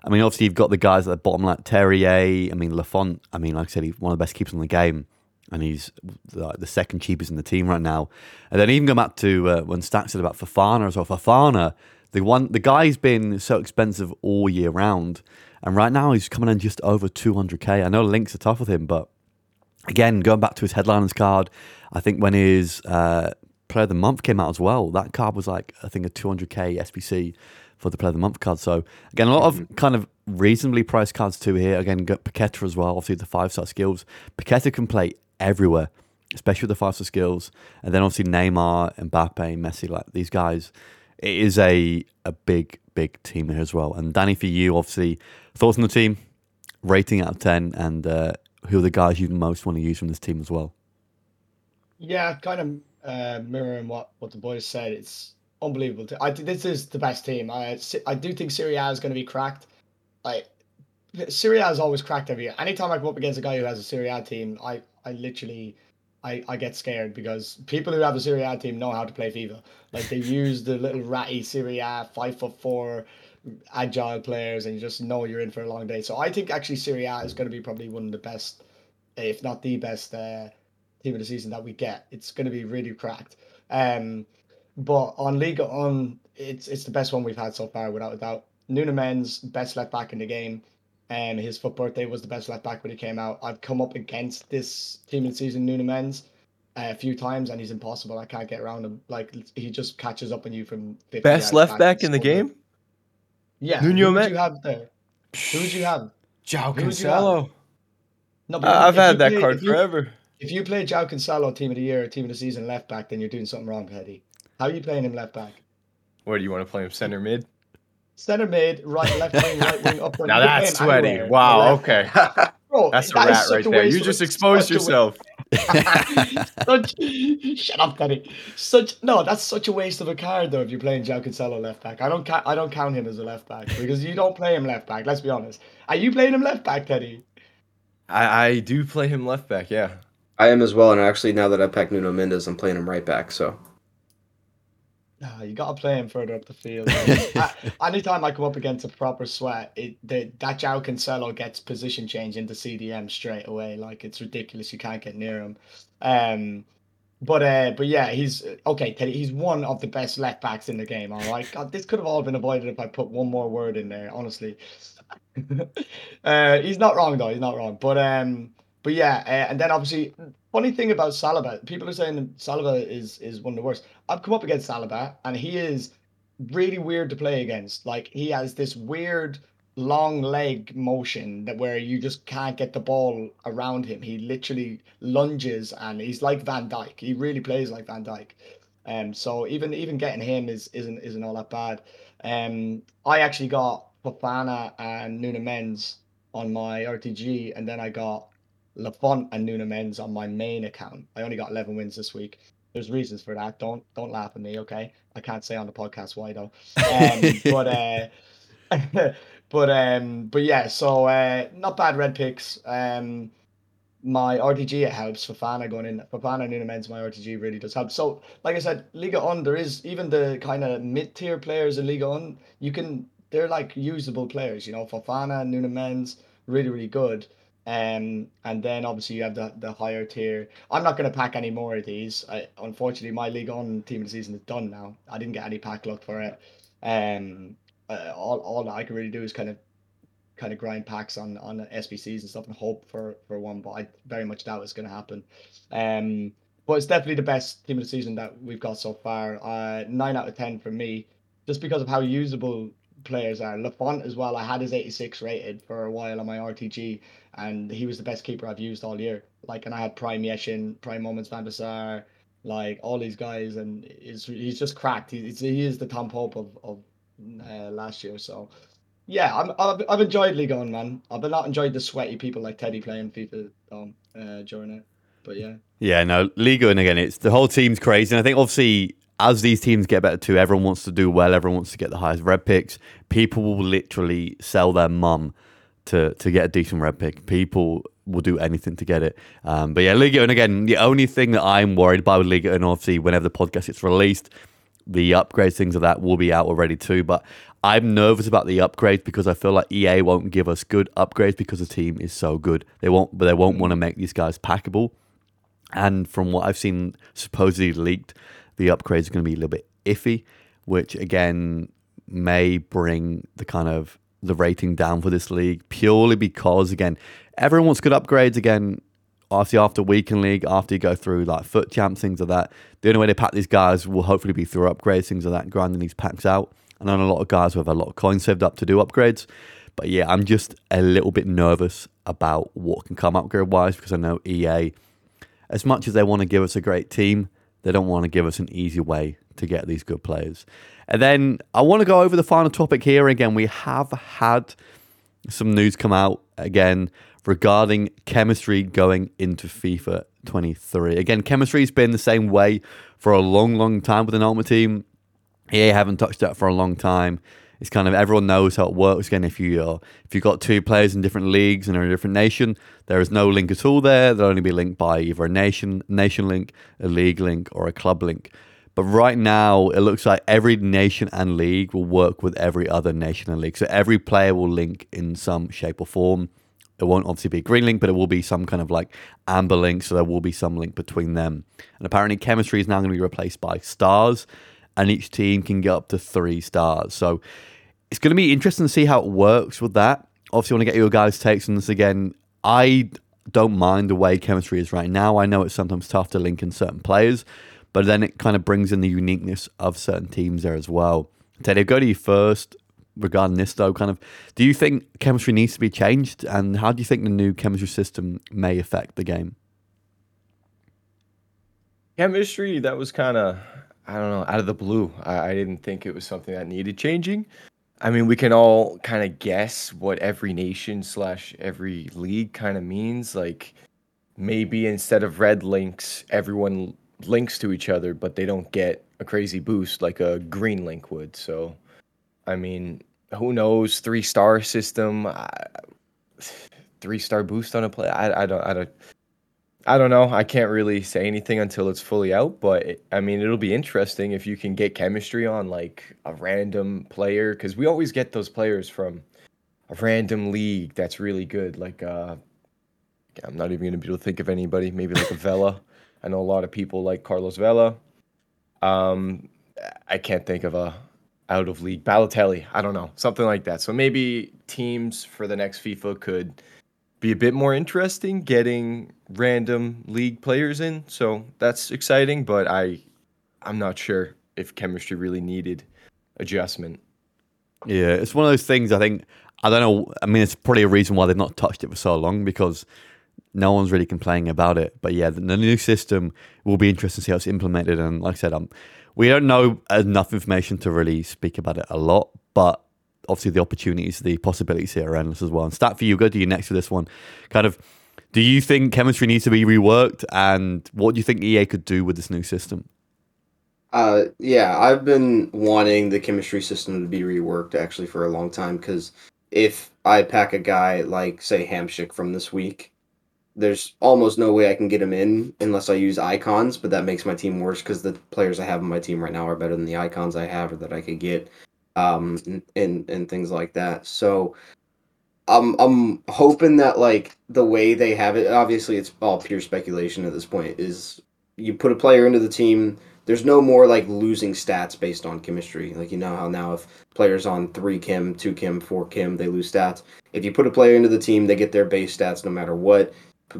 I mean, obviously you've got the guys at the bottom like Terrier. I mean, Lafont. I mean, like I said, he's one of the best keepers in the game, and he's like the second cheapest in the team right now. And then even going back to uh, when Stack said about Fofana as well. Fofana, the one, the guy's been so expensive all year round. And right now he's coming in just over 200k. I know links are tough with him, but again, going back to his headliners card, I think when his uh, player of the month came out as well, that card was like I think a 200k SBC for the player of the month card. So again, a lot of kind of reasonably priced cards too here. Again, got Paqueta as well. Obviously the five star skills. Paqueta can play everywhere, especially with the five star skills. And then obviously Neymar, Mbappe, Messi, like these guys. It is a a big big team here as well. And Danny, for you, obviously Thoughts on the team, rating out of 10, and uh, who are the guys you most want to use from this team as well? Yeah, kind of uh, mirroring what, what the boys said. It's unbelievable. I this is the best team. I I do think Serie A is going to be cracked. Like Serie A is always cracked every year. Anytime I come up against a guy who has a Serie A team, I I literally I, I get scared because people who have a Serie A team know how to play FIFA. Like they [LAUGHS] use the little ratty Serie A five foot four agile players, and you just know you're in for a long day. So I think actually Serie A is going to be probably one of the best, if not the best, uh, team of the season that we get. It's going to be really cracked. Um, but on Liga on, it's it's the best one we've had so far, without a doubt. Nuno Mendes, best left back in the game. And his foot birthday was the best left back when he came out. I've come up against this team in season, Nuno Mendes, uh, a few times, and he's impossible. I can't get around him. Like he just catches up on you from best left back, back in the game. Yeah. Nuno who would you have there? Who would you have? João Cancelo. No, but I've had that play, card if you, forever. If you play João Cancelo team of the year, team of the season left back, then you're doing something wrong, Petty. How are you playing him left back? Where do you want to play him? Center mid? Center mid, right, left wing, right wing, up. [LAUGHS] Front. Now that's sweaty. Anywhere. Wow. Okay. Bro, [LAUGHS] that's a rat right there. You just exposed yourself. [LAUGHS] such, shut up, Danny. Such no, that's such a waste of a card though. If you're playing João Cancelo left back, I don't ca- I don't count him as a left back because you don't play him left back. Let's be honest. Are you playing him left back, Teddy? I, I do play him left back. Yeah, I am as well. And actually, now that I packed Nuno Mendes, I'm playing him right back. So Oh, you got to play him further up the field. [LAUGHS] anytime I come up against a proper sweat, it the, that João Cancelo gets position change into CDM straight away. Like it's ridiculous. You can't get near him. Um, but uh, but yeah, he's okay. Teddy, he's one of the best left backs in the game. All right, God, this could have all been avoided if I put one more word in there. Honestly, [LAUGHS] uh, he's not wrong though. He's not wrong. But um, but yeah, uh, and then obviously, funny thing about Saliba, people are saying Saliba is is one of the worst. I've come up against Saliba, and he is really weird to play against. Like he has this weird long leg motion that where you just can't get the ball around him. He literally lunges, and he's like Van Dijk. He really plays like Van Dijk. Um, so even even getting him is isn't isn't all that bad. Um, I actually got Fofana and Nuno Mendes on my RTG, and then I got Lafont and Nuno Mendes on my main account. I only got 11 wins this week. There's reasons for that. Don't don't laugh at me, okay? I can't say on the podcast why though. Um, [LAUGHS] but uh, [LAUGHS] but um, but yeah. So uh, not bad red picks. Um, my RTG it helps. Fofana going in. Fofana Nuno Mendes my RTG really does help. So like I said, Liga On there is even the kind of mid tier players in Liga On. You can they're like usable players. You know, Fofana Nuno Mendes really really good. Um, and then obviously you have the, the higher tier. I'm not going to pack any more of these. I, unfortunately, my league on team of the season is done now. I didn't get any pack luck for it. Um, uh, all, all I can really do is kind of kind of grind packs on on SBCs and stuff and hope for for one, but I very much doubt it's going to happen. Um, but it's definitely the best team of the season that we've got so far. Uh, nine out of ten for me, just because of how usable players are. Lafont as well. I had his 86 rated for a while on my RTG, and he was the best keeper I've used all year. Like, and I had Prime Yashin, Prime Moments Van der Sar, like all these guys, and he's he's just cracked. He's, he is the Tom Pope of of uh, last year. So yeah, I'm, I've, I've enjoyed League On, man. I've not enjoyed the sweaty people like Teddy playing FIFA um, uh, during it. But yeah. Yeah, no, Liga and again, it's the whole team's crazy. And I think obviously as these teams get better too, everyone wants to do well. Everyone wants to get the highest red picks. People will literally sell their mum to to get a decent red pick. People will do anything to get it. Um, but yeah, Liga and again, the only thing that I'm worried about with Liga and obviously whenever the podcast gets released, the upgrades, things of that will be out already too. But I'm nervous about the upgrades because I feel like EA won't give us good upgrades because the team is so good. They won't, but they won't want to make these guys packable. And from what I've seen, supposedly leaked, the upgrades are going to be a little bit iffy, which again may bring the kind of the rating down for this league purely because again everyone wants good upgrades again after after weekend league after you go through like FUT champs things like that. The only way they pack these guys will hopefully be through upgrades things like that grinding these packs out. And then a lot of guys have a lot of coins saved up to do upgrades but yeah i'm just a little bit nervous about what can come upgrade wise because i know ea as much as they want to give us a great team they don't want to give us an easy way to get these good players. And then I want to go over the final topic here. Again, we have had some news come out again regarding chemistry going into FIFA 23. Again, chemistry's been the same way for a long, long time with an Ultimate Team. EA haven't touched that for a long time. It's kind of everyone knows how it works. Again, if you are, if you've got two players in different leagues and are in a different nation, there is no link at all there. They'll only be linked by either a nation nation link, a league link, or a club link. But right now, it looks like every nation and league will work with every other nation and league. So every player will link in some shape or form. It won't obviously be a green link, but it will be some kind of like amber link. So there will be some link between them. And apparently, chemistry is now going to be replaced by stars, and each team can get up to three stars. So it's going to be interesting to see how it works with that. Obviously, I want to get your guys' takes on this again. I don't mind the way chemistry is right now. I know it's sometimes tough to link in certain players, but then it kind of brings in the uniqueness of certain teams there as well. Teddy, I'll go to you first regarding this though. Kind of, do you think chemistry needs to be changed, and how do you think the new chemistry system may affect the game? Chemistry that was kind of I don't know out of the blue. I, I didn't think it was something that needed changing. I mean, we can all kind of guess what every nation slash every league kind of means. Like maybe instead of red links, everyone links to each other, but they don't get a crazy boost like a green link would. So, I mean, who knows? Three star system, uh, [SIGHS] three star boost on a play. I, I don't, I don't. I don't know. I can't really say anything until it's fully out, but it, I mean, it'll be interesting if you can get chemistry on like a random player because we always get those players from a random league that's really good. Like, uh, I'm not even going to be able to think of anybody. Maybe like a Vela. I know a lot of people like Carlos Vela. Um, I can't think of a out of league Balotelli. I don't know, something like that. So maybe teams for the next FIFA could be a bit more interesting getting random league players in. So that's exciting, but I I'm not sure if chemistry really needed adjustment. Yeah, it's one of those things I think I don't know I mean it's probably a reason why they've not touched it for so long because no one's really complaining about it. But yeah, the, the new system will be interesting to see how it's implemented and like I said, um we don't know enough information to really speak about it a lot, but obviously the opportunities, the possibilities here are endless as well. And stat for you, go to you next to this one. Kind of, do you think chemistry needs to be reworked, and what do you think EA could do with this new system? Uh, yeah, I've been wanting the chemistry system to be reworked actually for a long time because if I pack a guy like say Hamsik from this week, there's almost no way I can get him in unless I use icons, but that makes my team worse because the players I have on my team right now are better than the icons I have or that I could get um, and and things like that. So I'm I'm hoping that like the way they have it, obviously it's all pure speculation at this point. Is you put a player into the team. There's no more like losing stats based on chemistry. Like you know how now if players on three chem, two chem, four chem, they lose stats. If you put a player into the team, they get their base stats no matter what.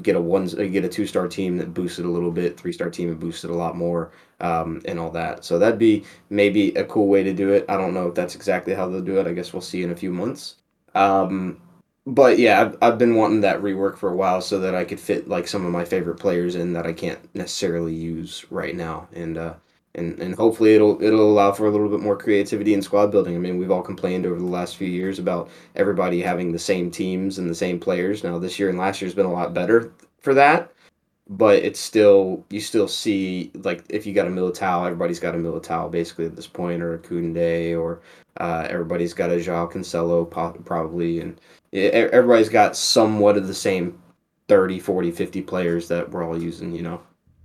Get a one, get a two star team that boosted a little bit, three star team and boosted a lot more, um, and all that. So that'd be maybe a cool way to do it. I don't know if that's exactly how they'll do it. I guess we'll see in a few months. Um, but yeah, I've, I've been wanting that rework for a while so that I could fit like some of my favorite players in that I can't necessarily use right now, and uh, and and hopefully it'll it'll allow for a little bit more creativity in squad building. I mean, we've all complained over the last few years about everybody having the same teams and the same players. Now this year and last year's been a lot better for that, but it's still you still see like if you got a Militao, everybody's got a Militao basically at this point, or a Kunde, or uh, everybody's got a Joao Cancelo probably, and everybody's got somewhat of the same 30, 40, 50 players that we're all using, you know.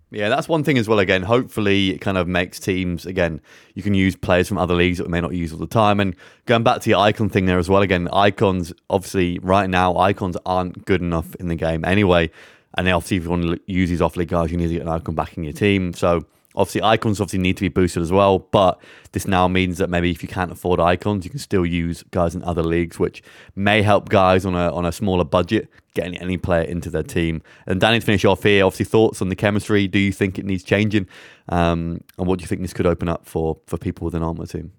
Yeah, that's one thing as well. Again, hopefully it kind of makes teams again. You can use players from other leagues that we may not use all the time. And going back to the icon thing there as well. Again, icons obviously right now icons aren't good enough in the game anyway. And obviously, if you want to use these off league guys, you need to get an icon back in your team. So Obviously, icons obviously need to be boosted as well, but this now means that maybe if you can't afford icons, you can still use guys in other leagues, which may help guys on a on a smaller budget getting any player into their team. And Danny, to finish off here, obviously thoughts on the chemistry. Do you think it needs changing? Um, and what do you think this could open up for for people with an armor team?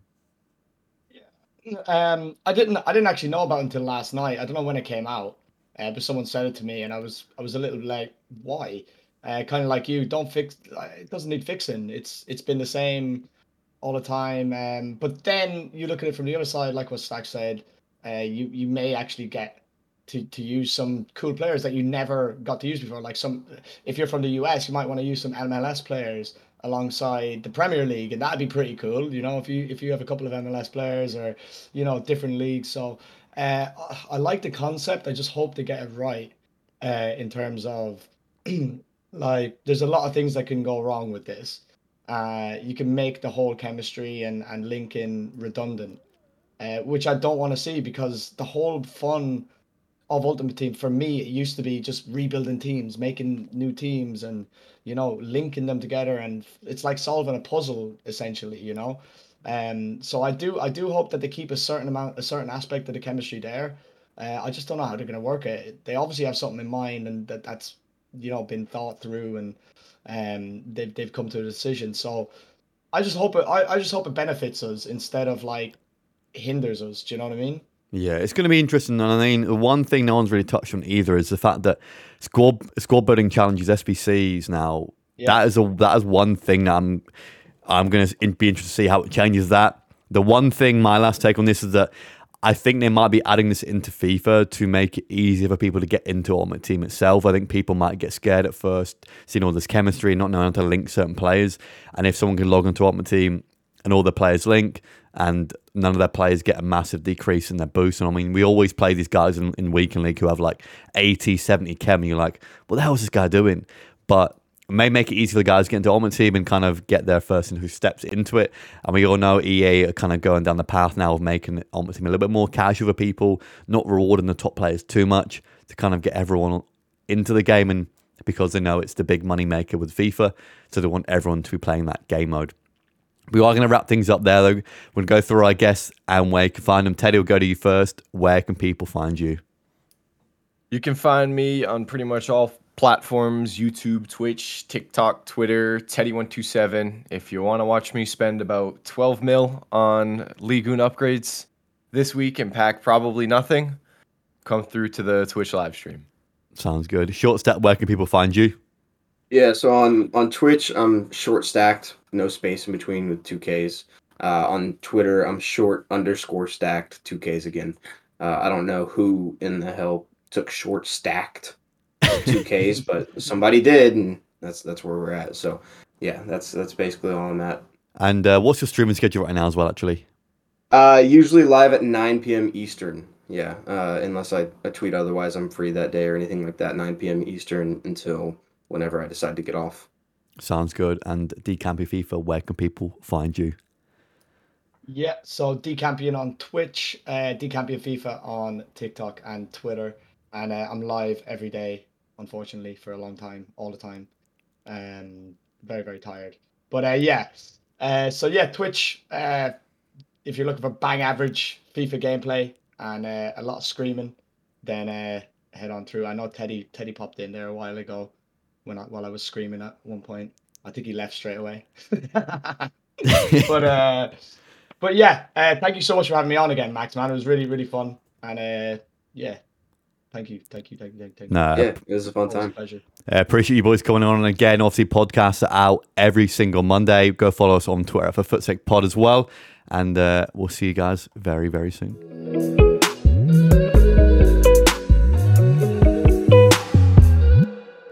Um, I didn't I didn't actually know about it until last night. I don't know when it came out, uh, but someone said it to me, and I was I was a little like, why? Uh, kind of like you, don't fix. It doesn't need fixing. It's it's been the same all the time. Um, but then you look at it from the other side, like what Stack said. Uh, you you may actually get to, to use some cool players that you never got to use before. Like some, if you're from the US, you might want to use some MLS players alongside the Premier League, and that'd be pretty cool. You know, if you if you have a couple of MLS players or you know different leagues. So uh, I like the concept. I just hope to get it right uh, in terms of [CLEARS THROAT] Like, there's a lot of things that can go wrong with this. Uh, you can make the whole chemistry and, and linking redundant, uh, which I don't want to see because the whole fun of Ultimate Team for me, it used to be just rebuilding teams, making new teams, and you know, linking them together, and it's like solving a puzzle essentially, you know. Um, so I do, I do hope that they keep a certain amount, a certain aspect of the chemistry there. Uh, I just don't know how they're going to work it. They obviously have something in mind, and that that's you know been thought through and um they've they've come to a decision. So I just hope it I, I just hope it benefits us instead of like hinders us. Do you know what I mean? Yeah, it's going to be interesting. And I mean, the one thing no one's really touched on either is the fact that squad squad building challenges SBCs now. Yeah. That is a that is one thing that I'm I'm going to be interested to see how it changes that. The one thing, my last take on this is that I think they might be adding this into FIFA to make it easier for people to get into Ultimate Team itself. I think people might get scared at first, seeing all this chemistry, not knowing how to link certain players. And if someone can log into Ultimate Team and all the players link, and none of their players get a massive decrease in their boost. And I mean, we always play these guys in, in Weekend League who have like 80, 70 chem, and you're like, what the hell is this guy doing? But may make it easy for the guys to get into Ultimate Team and kind of get there first and who steps into it. And we all know EA are kind of going down the path now of making Ultimate Team a little bit more casual for people, not rewarding the top players too much to kind of get everyone into the game and because they know it's the big money maker with FIFA, so they want everyone to be playing that game mode. We are going to wrap things up there though. We'll go through our guests and where you can find them. Teddy will go to you first. Where can people find you? You can find me on pretty much all platforms YouTube, Twitch, TikTok, Twitter, Teddy127. If you want to watch me spend about 12 mil on Leagoon upgrades this week and pack probably nothing, come through to the Twitch live stream. Sounds good. Short stack, where can people find you? Yeah, so on, on Twitch, I'm short stacked, no space in between with 2Ks. Uh, on Twitter, I'm short underscore stacked, 2Ks again. Uh, I don't know who in the hell took short stacked two Ks, but somebody did, and that's that's where we're at. So yeah, that's that's basically all I'm at. And uh, what's your streaming schedule right now as well? Actually, uh, usually live at 9 p.m. Eastern. Yeah, uh, unless I, I tweet otherwise, I'm free that day or anything like that. 9 p.m. Eastern until whenever I decide to get off. Sounds good. And Decampy FIFA, where can people find you? Yeah, so Decampion on Twitch, uh, Decampion FIFA on TikTok and Twitter, and uh, I'm live every day unfortunately, for a long time, all the time. Um, very, very tired. But uh, yeah, uh, so yeah, Twitch. Uh, if you're looking for bang average FIFA gameplay and uh, a lot of screaming, then uh, head on through. I know Teddy Teddy popped in there a while ago when I, while I was screaming at one point. I think he left straight away. [LAUGHS] but uh, but yeah, uh, thank you so much for having me on again, Max. Man, it was really really fun, and uh, yeah, thank you, thank you, thank you, thank you. Nah, Yeah, it was a fun Always a time. pleasure. Uh, appreciate you boys coming on again. Obviously, podcasts are out every single Monday. Go follow us on Twitter for Footsake Pod as well. And uh, we'll see you guys very, very soon.